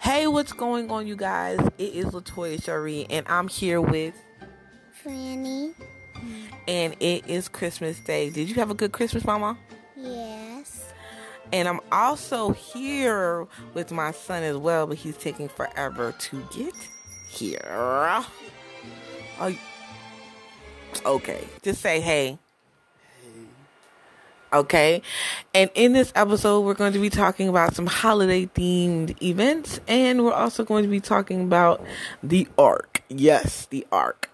Hey, what's going on, you guys? It is Latoya Cherie, and I'm here with Franny. and it is Christmas Day. Did you have a good Christmas, Mama? Yes. And I'm also here with my son as well, but he's taking forever to get here. Oh, okay, just say hey. Okay, and in this episode, we're going to be talking about some holiday themed events, and we're also going to be talking about the Ark. Yes, the Ark.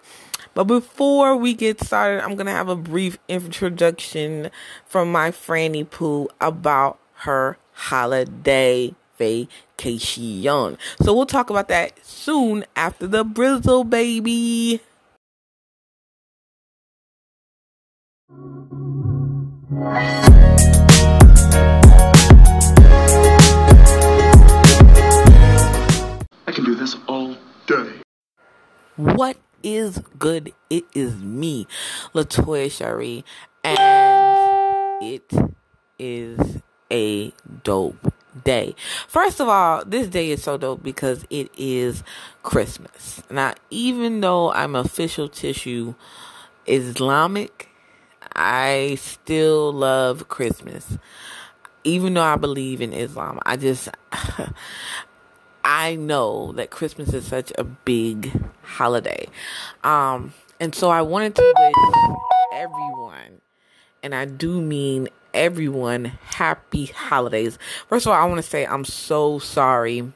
But before we get started, I'm going to have a brief introduction from my Franny Pooh about her holiday vacation. So we'll talk about that soon after the Brizzle baby. I can do this all day. What is good? It is me, Latoya Cherie, and it is a dope day. First of all, this day is so dope because it is Christmas. Now, even though I'm official tissue Islamic, I still love Christmas. Even though I believe in Islam, I just I know that Christmas is such a big holiday. Um, and so I wanted to wish everyone, and I do mean everyone, happy holidays. First of all, I want to say I'm so sorry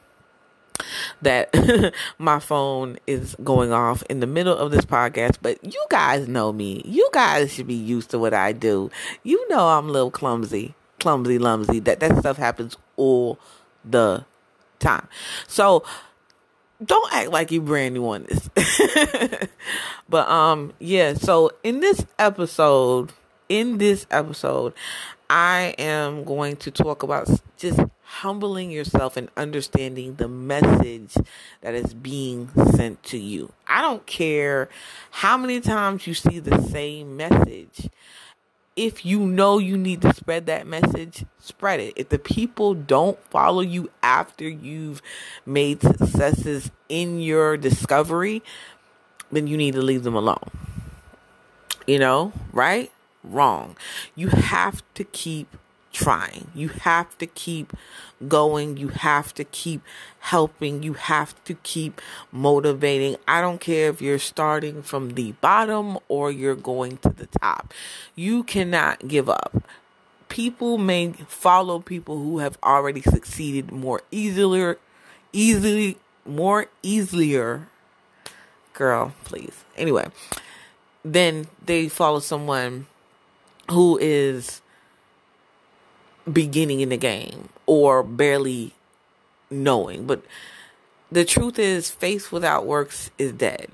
that my phone is going off in the middle of this podcast, but you guys know me. You guys should be used to what I do. You know I'm a little clumsy, clumsy, lumsy. That that stuff happens all the time. So don't act like you brand new on this. but um yeah, so in this episode, in this episode, I am going to talk about just humbling yourself and understanding the message that is being sent to you. I don't care how many times you see the same message. If you know you need to spread that message, spread it. If the people don't follow you after you've made successes in your discovery, then you need to leave them alone. You know, right? Wrong. You have to keep trying. You have to keep going. You have to keep helping. You have to keep motivating. I don't care if you're starting from the bottom or you're going to the top. You cannot give up. People may follow people who have already succeeded more easily, easily, more easier. Girl, please. Anyway, then they follow someone who is beginning in the game or barely knowing. But the truth is, faith without works is dead.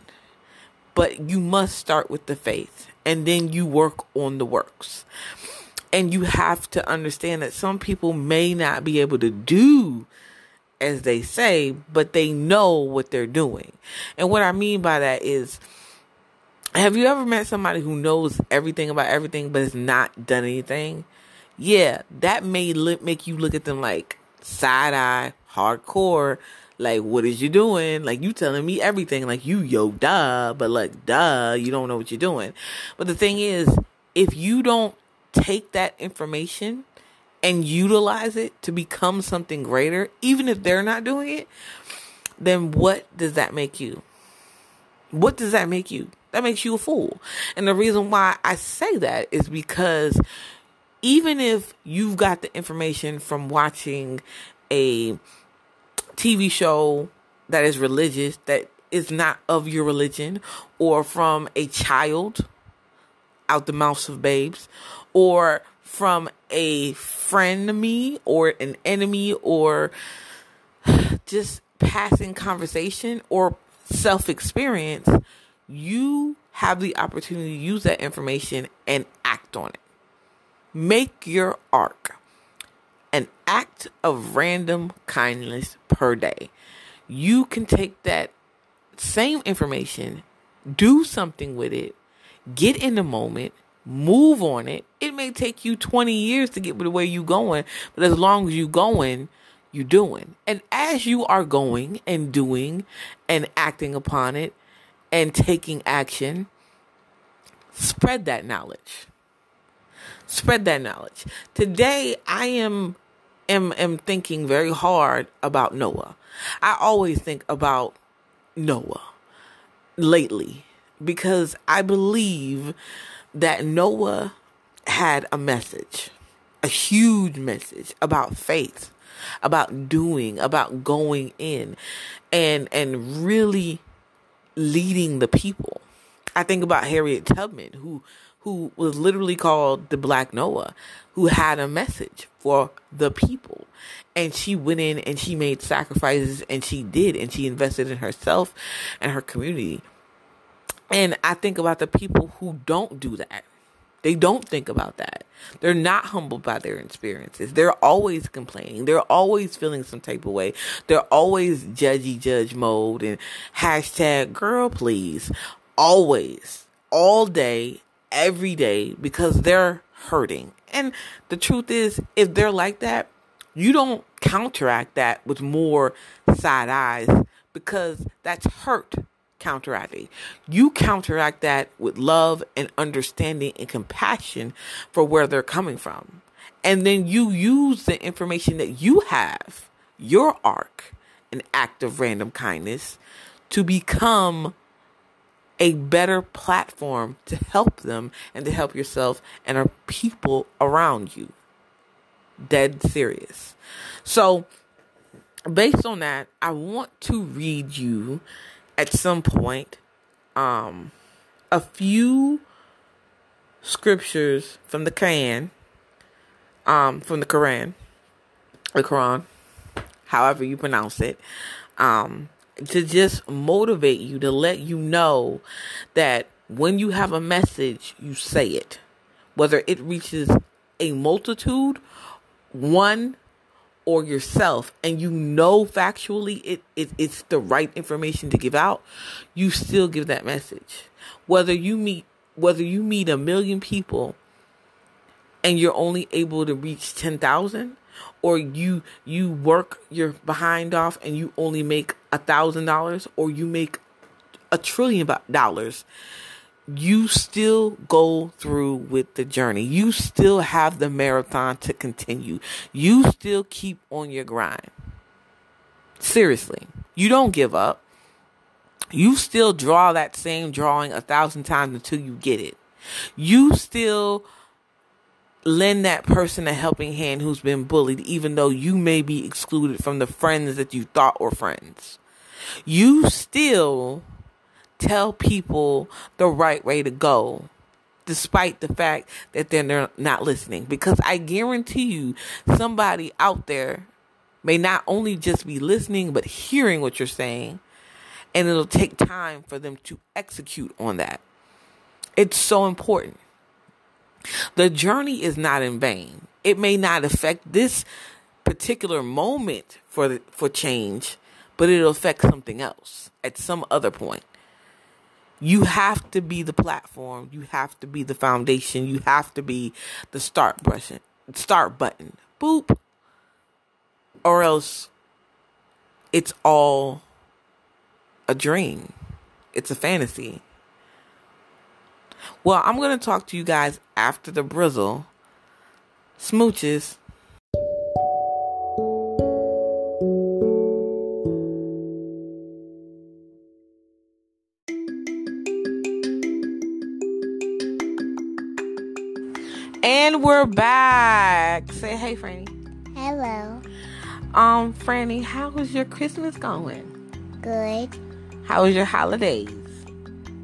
But you must start with the faith and then you work on the works. And you have to understand that some people may not be able to do as they say, but they know what they're doing. And what I mean by that is, have you ever met somebody who knows everything about everything but has not done anything? Yeah, that may look, make you look at them like side eye, hardcore. Like, what is you doing? Like, you telling me everything. Like, you, yo, duh. But, like, duh, you don't know what you're doing. But the thing is, if you don't take that information and utilize it to become something greater, even if they're not doing it, then what does that make you? What does that make you? That makes you a fool. And the reason why I say that is because even if you've got the information from watching a TV show that is religious, that is not of your religion, or from a child out the mouths of babes, or from a friend me, or an enemy, or just passing conversation, or self experience, you have the opportunity to use that information and act on it. Make your ark an act of random kindness per day. You can take that same information, do something with it, get in the moment, move on it. It may take you 20 years to get to where you're going, but as long as you're going, you're doing? And as you are going and doing and acting upon it and taking action, spread that knowledge. Spread that knowledge. Today I am am am thinking very hard about Noah. I always think about Noah lately because I believe that Noah had a message, a huge message about faith, about doing, about going in and and really leading the people. I think about Harriet Tubman who who was literally called the Black Noah, who had a message for the people. And she went in and she made sacrifices and she did and she invested in herself and her community. And I think about the people who don't do that. They don't think about that. They're not humbled by their experiences. They're always complaining. They're always feeling some type of way. They're always judgy judge mode and hashtag girl please. Always. All day, every day, because they're hurting. And the truth is, if they're like that, you don't counteract that with more side eyes because that's hurt counteracting. You counteract that with love and understanding and compassion for where they're coming from. And then you use the information that you have, your arc, an act of random kindness, to become a better platform to help them and to help yourself and our people around you. Dead serious. So, based on that, I want to read you at some point um a few scriptures from the Quran um from the Quran the Quran however you pronounce it um to just motivate you to let you know that when you have a message you say it. Whether it reaches a multitude one or yourself and you know factually it, it it's the right information to give out you still give that message. Whether you meet whether you meet a million people and you're only able to reach 10,000 or you you work your behind off and you only make a thousand dollars or you make a trillion dollars you still go through with the journey. You still have the marathon to continue. You still keep on your grind. Seriously, you don't give up. You still draw that same drawing a thousand times until you get it. You still lend that person a helping hand who's been bullied, even though you may be excluded from the friends that you thought were friends. You still tell people the right way to go despite the fact that they're not listening. Because i guarantee you somebody out there may not only just be listening but hearing what you're saying and it'll take time for them to execute on that. It's so important the journey is not in vain it may not affect this particular moment for the, for change but it'll affect something else at some other point you have to be the platform. You have to be the foundation. You have to be the start button. Start button. Boop. Or else it's all a dream. It's a fantasy. Well, I'm going to talk to you guys after the brizzle. Smooches. And we're back. Say hey, Franny. Hello. Um, Franny, how was your Christmas going? Good. How was your holidays?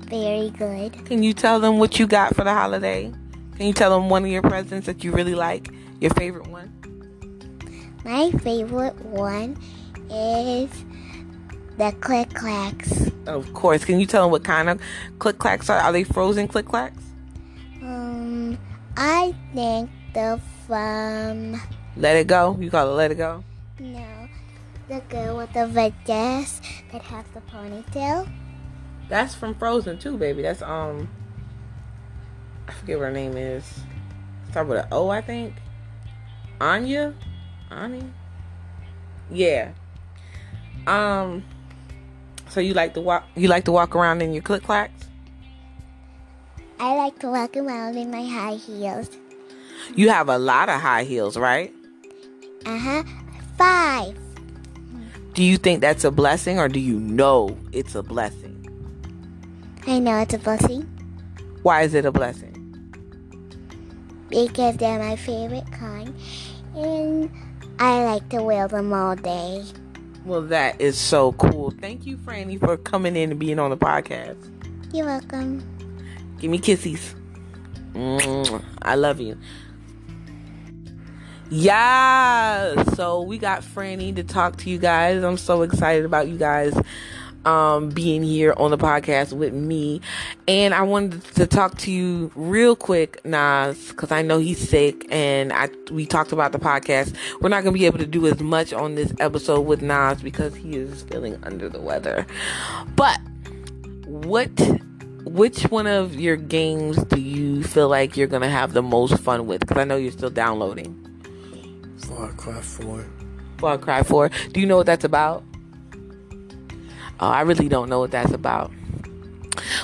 Very good. Can you tell them what you got for the holiday? Can you tell them one of your presents that you really like? Your favorite one? My favorite one is the click clacks. Of course. Can you tell them what kind of click clacks are? Are they frozen click clacks? Um, I think the from Let it go. You call it let it go. no, the girl with the red dress that has the ponytail. That's from Frozen too, baby. That's um, I forget what her name is. Start with an O, I think. Anya, Ani. Yeah. Um. So you like to walk? You like to walk around in your click clacks? I like to walk around in my high heels. You have a lot of high heels, right? Uh huh. Five. Do you think that's a blessing, or do you know it's a blessing? I know it's a blessing Why is it a blessing? because they're my favorite kind, and I like to wear them all day. Well, that is so cool. Thank you, Franny, for coming in and being on the podcast. You're welcome. Give me kisses. I love you. Yeah. So we got Franny to talk to you guys. I'm so excited about you guys um, being here on the podcast with me. And I wanted to talk to you real quick, Nas, because I know he's sick and I we talked about the podcast. We're not gonna be able to do as much on this episode with Nas because he is feeling under the weather. But what which one of your games do you feel like you're gonna have the most fun with? Because I know you're still downloading. Far Cry 4. Far Cry 4. Do you know what that's about? Oh, I really don't know what that's about.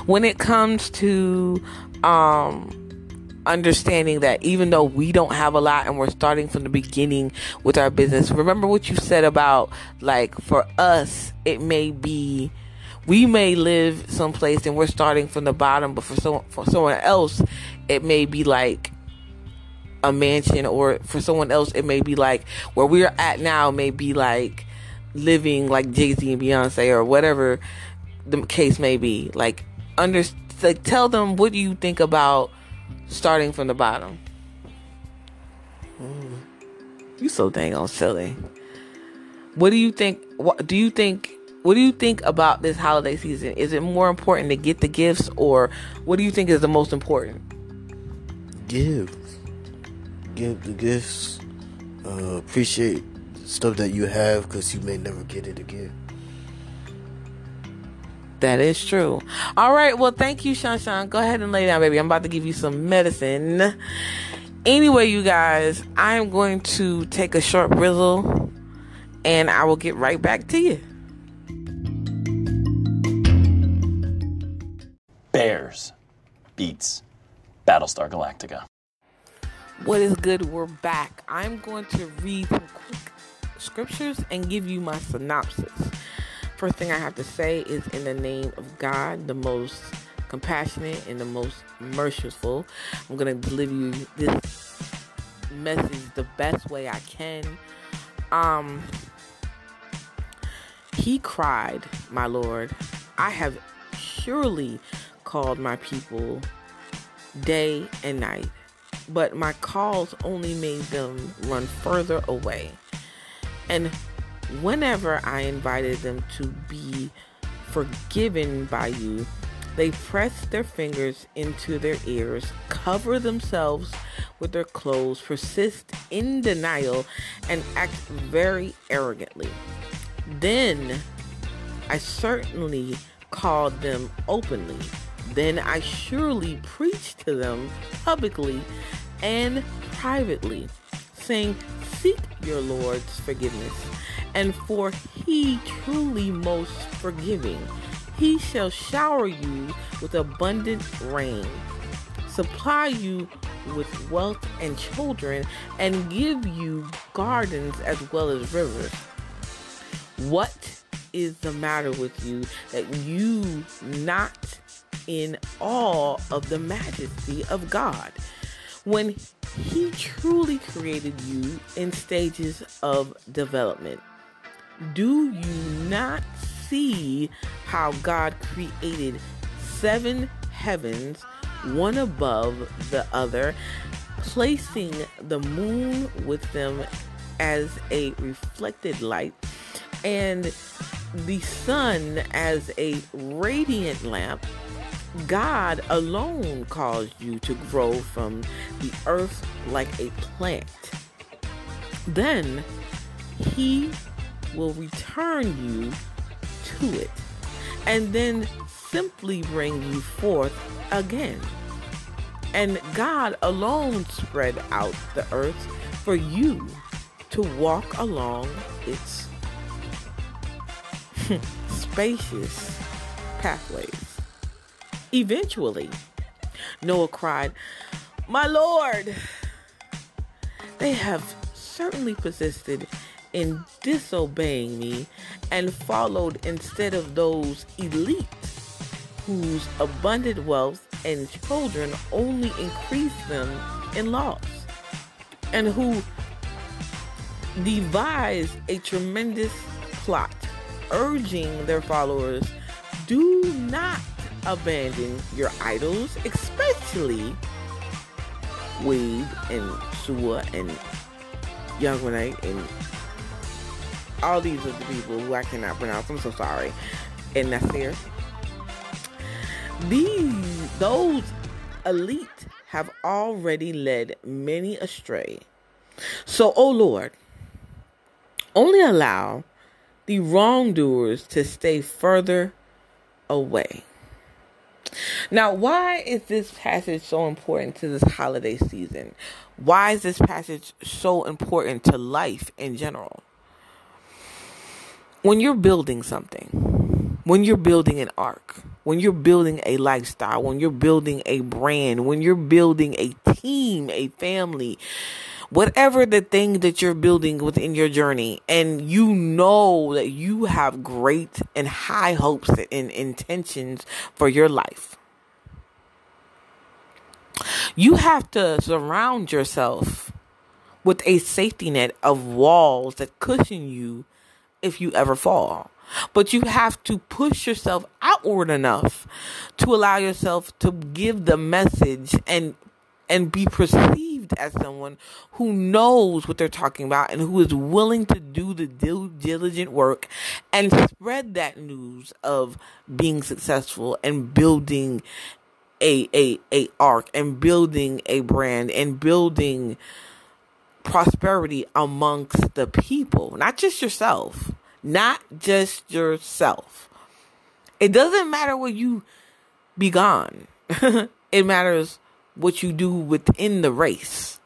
When it comes to um understanding that even though we don't have a lot and we're starting from the beginning with our business, remember what you said about like for us it may be we may live someplace and we're starting from the bottom, but for someone for someone else it may be like a mansion or for someone else it may be like where we're at now may be like living like Jay-Z and Beyonce or whatever the case may be. Like under like tell them what do you think about starting from the bottom. You so dang on silly. What do you think what do you think what do you think about this holiday season? Is it more important to get the gifts or what do you think is the most important? Give. Give the gifts. Uh, appreciate stuff that you have because you may never get it again. That is true. All right. Well, thank you, Shanshan. Go ahead and lay down, baby. I'm about to give you some medicine. Anyway, you guys, I am going to take a short brizzle and I will get right back to you. Bears beets Battlestar Galactica. What is good? We're back. I'm going to read some quick scriptures and give you my synopsis. First thing I have to say is in the name of God, the most compassionate and the most merciful. I'm going to deliver you this message the best way I can. Um he cried, my lord, I have surely called my people day and night, but my calls only made them run further away. And whenever I invited them to be forgiven by you, they press their fingers into their ears, cover themselves with their clothes, persist in denial, and act very arrogantly. Then I certainly called them openly. Then I surely preached to them publicly and privately, saying, Seek your Lord's forgiveness, and for he truly most forgiving. He shall shower you with abundant rain, supply you with wealth and children, and give you gardens as well as rivers. What is the matter with you that you not in awe of the majesty of God when he truly created you in stages of development? Do you not see how God created seven heavens, one above the other, placing the moon with them as a reflected light, and the sun as a radiant lamp? God alone caused you to grow from the earth like a plant. Then he will return you to it and then simply bring you forth again. And God alone spread out the earth for you to walk along its spacious pathways. Eventually, Noah cried, My Lord, they have certainly persisted in disobeying me and followed instead of those elites whose abundant wealth and children only increase them in loss and who devise a tremendous plot urging their followers do not abandon your idols, especially Wade and Sua and Young Renee and all these other people who I cannot pronounce. I'm so sorry. And Nasir. These those elite have already led many astray. So, oh Lord, only allow the wrongdoers to stay further away. Now, why is this passage so important to this holiday season? Why is this passage so important to life in general? When you're building something, when you're building an ark, when you're building a lifestyle, when you're building a brand, when you're building a team, a family, whatever the thing that you're building within your journey, and you know that you have great and high hopes and intentions for your life, you have to surround yourself with a safety net of walls that cushion you if you ever fall. But you have to push yourself outward enough to allow yourself to give the message and and be perceived as someone who knows what they're talking about and who is willing to do the diligent work and spread that news of being successful and building a a a arc and building a brand and building prosperity amongst the people not just yourself not just yourself. It doesn't matter where you be gone. It matters what you do within the race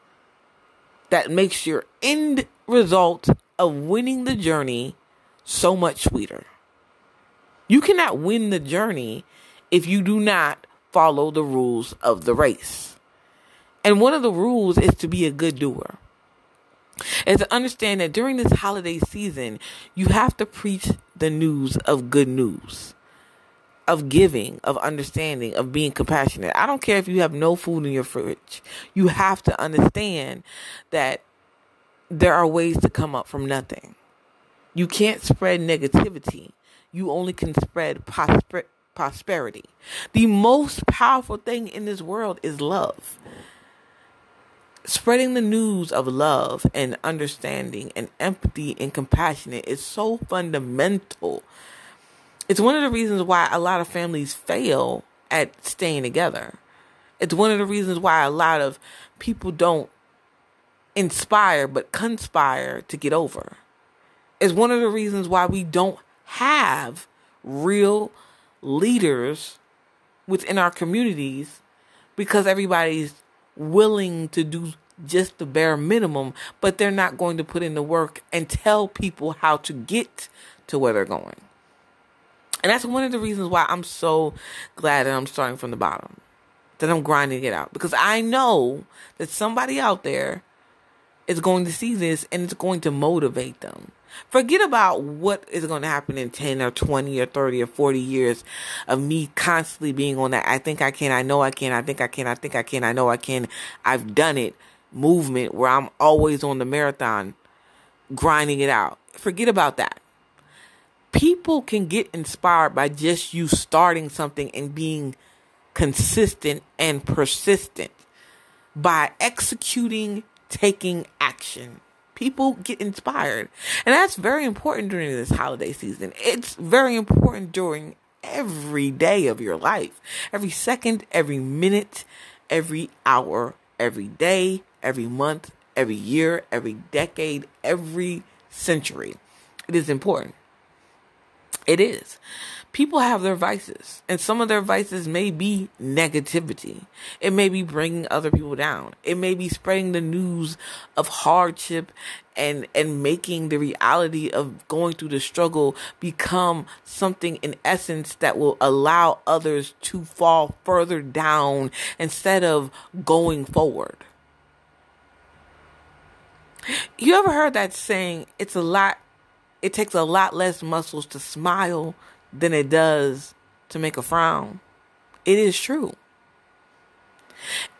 that makes your end result of winning the journey so much sweeter. You cannot win the journey if you do not follow the rules of the race. And one of the rules is to be a good doer. And to understand that during this holiday season, you have to preach the news of good news of giving, of understanding, of being compassionate. I don't care if you have no food in your fridge. You have to understand that there are ways to come up from nothing. You can't spread negativity. You only can spread prosper- prosperity. The most powerful thing in this world is love. Spreading the news of love and understanding and empathy and compassionate is so fundamental it's one of the reasons why a lot of families fail at staying together. It's one of the reasons why a lot of people don't inspire but conspire to get over. It's one of the reasons why we don't have real leaders within our communities because everybody's willing to do just the bare minimum, but they're not going to put in the work and tell people how to get to where they're going. And that's one of the reasons why I'm so glad that I'm starting from the bottom, that I'm grinding it out. Because I know that somebody out there is going to see this and it's going to motivate them. Forget about what is going to happen in 10 or 20 or 30 or 40 years of me constantly being on that I think I can, I know I can, I think I can, I think I can, I know I can, I've done it movement where I'm always on the marathon grinding it out. Forget about that people can get inspired by just you starting something and being consistent and persistent by executing, taking action. People get inspired. And that's very important during this holiday season. It's very important during every day of your life, every second, every minute, every hour, every day, every month, every year, every decade, every century. It is important. It is. People have their vices, and some of their vices may be negativity. It may be bringing other people down. It may be spreading the news of hardship and and making the reality of going through the struggle become something in essence that will allow others to fall further down instead of going forward. You ever heard that saying, it's a lot it takes a lot less muscles to smile than it does to make a frown. It is true.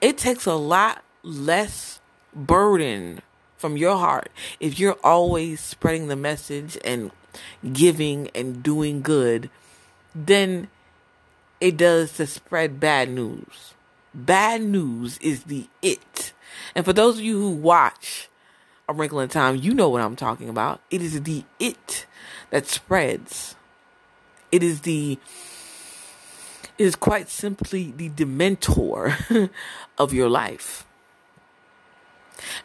It takes a lot less burden from your heart if you're always spreading the message and giving and doing good than it does to spread bad news. Bad news is the it. And for those of you who watch a Wrinkle in Time, you know what I'm talking about. It is the it that spreads. It is the it is quite simply the dementor of your life.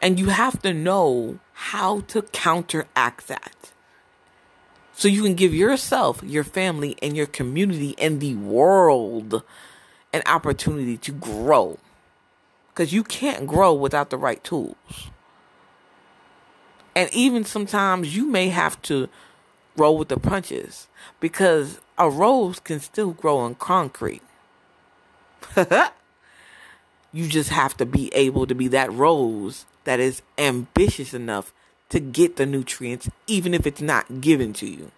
And you have to know how to counteract that. So you can give yourself, your family, and your community and the world an opportunity to grow. Because you can't grow without the right tools. And even sometimes you may have to roll with the punches because a rose can still grow in concrete. you just have to be able to be that rose that is ambitious enough to get the nutrients, even if it's not given to you.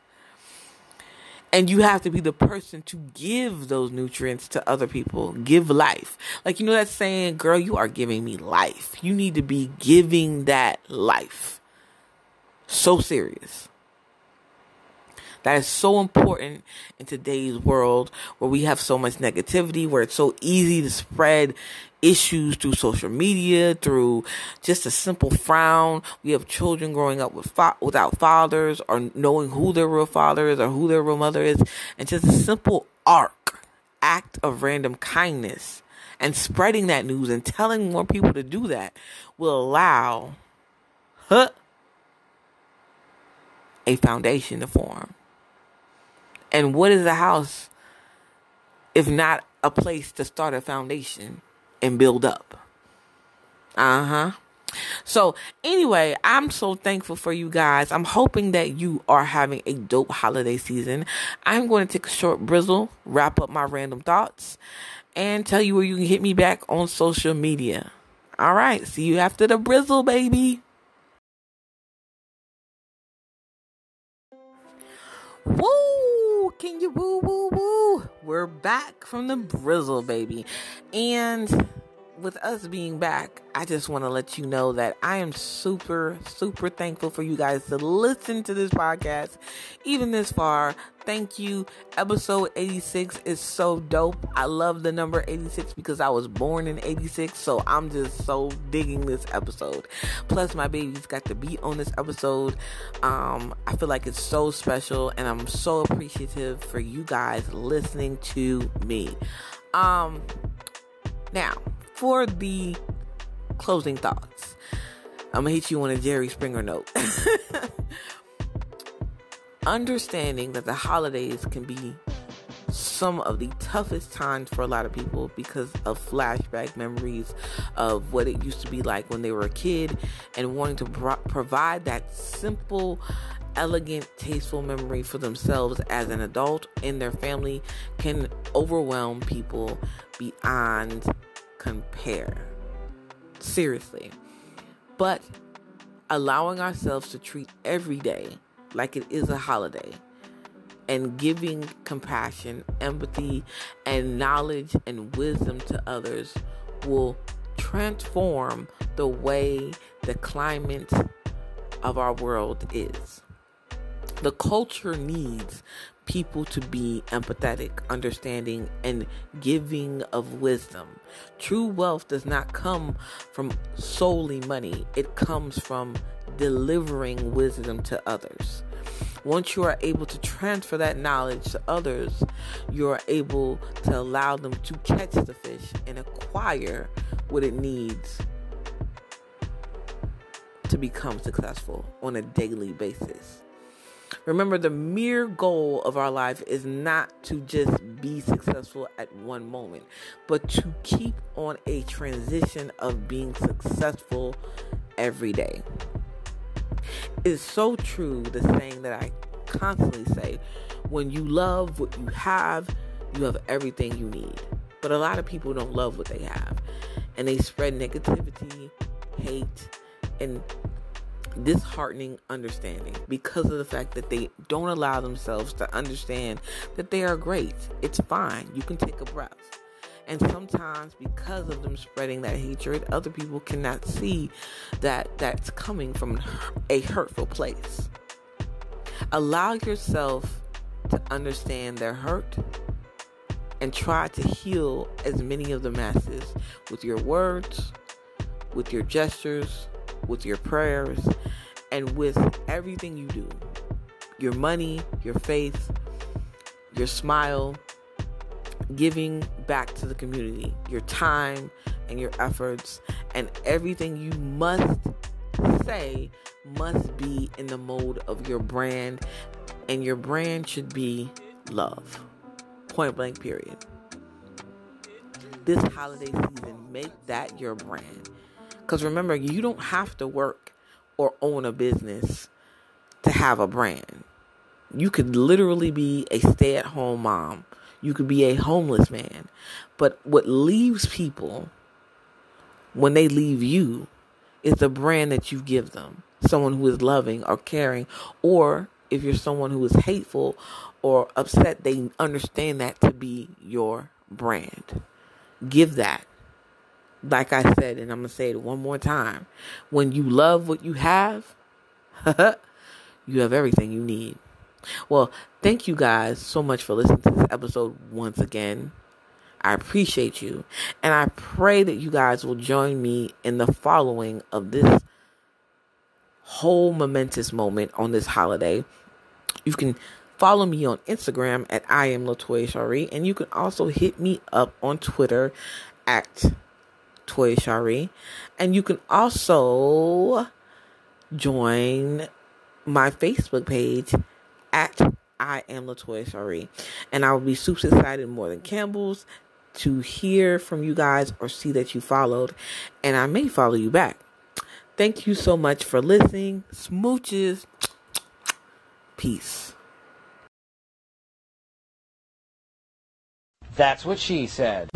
And you have to be the person to give those nutrients to other people. Give life. Like, you know, that saying, girl, you are giving me life. You need to be giving that life so serious. That is so important in today's world where we have so much negativity, where it's so easy to spread issues through social media, through just a simple frown. We have children growing up with fa- without fathers or knowing who their real father is or who their real mother is, and just a simple arc act of random kindness and spreading that news and telling more people to do that will allow huh, a foundation to form. And what is a house if not a place to start a foundation and build up? Uh huh. So, anyway, I'm so thankful for you guys. I'm hoping that you are having a dope holiday season. I'm going to take a short brizzle, wrap up my random thoughts, and tell you where you can hit me back on social media. All right, see you after the brizzle, baby. We're back from the brizzle, baby. And with us being back, I just want to let you know that I am super, super thankful for you guys to listen to this podcast even this far. Thank you. Episode 86 is so dope. I love the number 86 because I was born in 86, so I'm just so digging this episode. Plus, my babies got to be on this episode. Um, I feel like it's so special, and I'm so appreciative for you guys listening to me. Um, now, for the closing thoughts, I'm gonna hit you on a Jerry Springer note. Understanding that the holidays can be some of the toughest times for a lot of people because of flashback memories of what it used to be like when they were a kid and wanting to pro- provide that simple elegant tasteful memory for themselves as an adult and their family can overwhelm people beyond compare. Seriously. But allowing ourselves to treat every day like it is a holiday and giving compassion, empathy, and knowledge and wisdom to others will transform the way the climate of our world is. The culture needs people to be empathetic, understanding, and giving of wisdom. True wealth does not come from solely money, it comes from delivering wisdom to others. Once you are able to transfer that knowledge to others, you are able to allow them to catch the fish and acquire what it needs to become successful on a daily basis. Remember, the mere goal of our life is not to just be successful at one moment, but to keep on a transition of being successful every day. It's so true, the saying that I constantly say when you love what you have, you have everything you need. But a lot of people don't love what they have, and they spread negativity, hate, and disheartening understanding because of the fact that they don't allow themselves to understand that they are great. It's fine. You can take a breath. And sometimes because of them spreading that hatred, other people cannot see that that's coming from a hurtful place. Allow yourself to understand their hurt and try to heal as many of the masses with your words, with your gestures, with your prayers, and with everything you do your money, your faith, your smile, giving back to the community, your time and your efforts, and everything you must say must be in the mold of your brand, and your brand should be love. Point blank, period. This holiday season, make that your brand. Because remember, you don't have to work or own a business to have a brand. You could literally be a stay at home mom. You could be a homeless man. But what leaves people when they leave you is the brand that you give them. Someone who is loving or caring, or if you're someone who is hateful or upset, they understand that to be your brand. Give that like I said, and I'm going to say it one more time when you love what you have, you have everything you need. Well, thank you guys so much for listening to this episode once again. I appreciate you. And I pray that you guys will join me in the following of this whole momentous moment on this holiday. You can follow me on Instagram at I am Latoya Shari, and you can also hit me up on Twitter at Toy Shari. And you can also join my Facebook page at I am Latoya Shari. And I will be super excited more than Campbell's to hear from you guys or see that you followed. And I may follow you back. Thank you so much for listening. Smooches. Peace. That's what she said.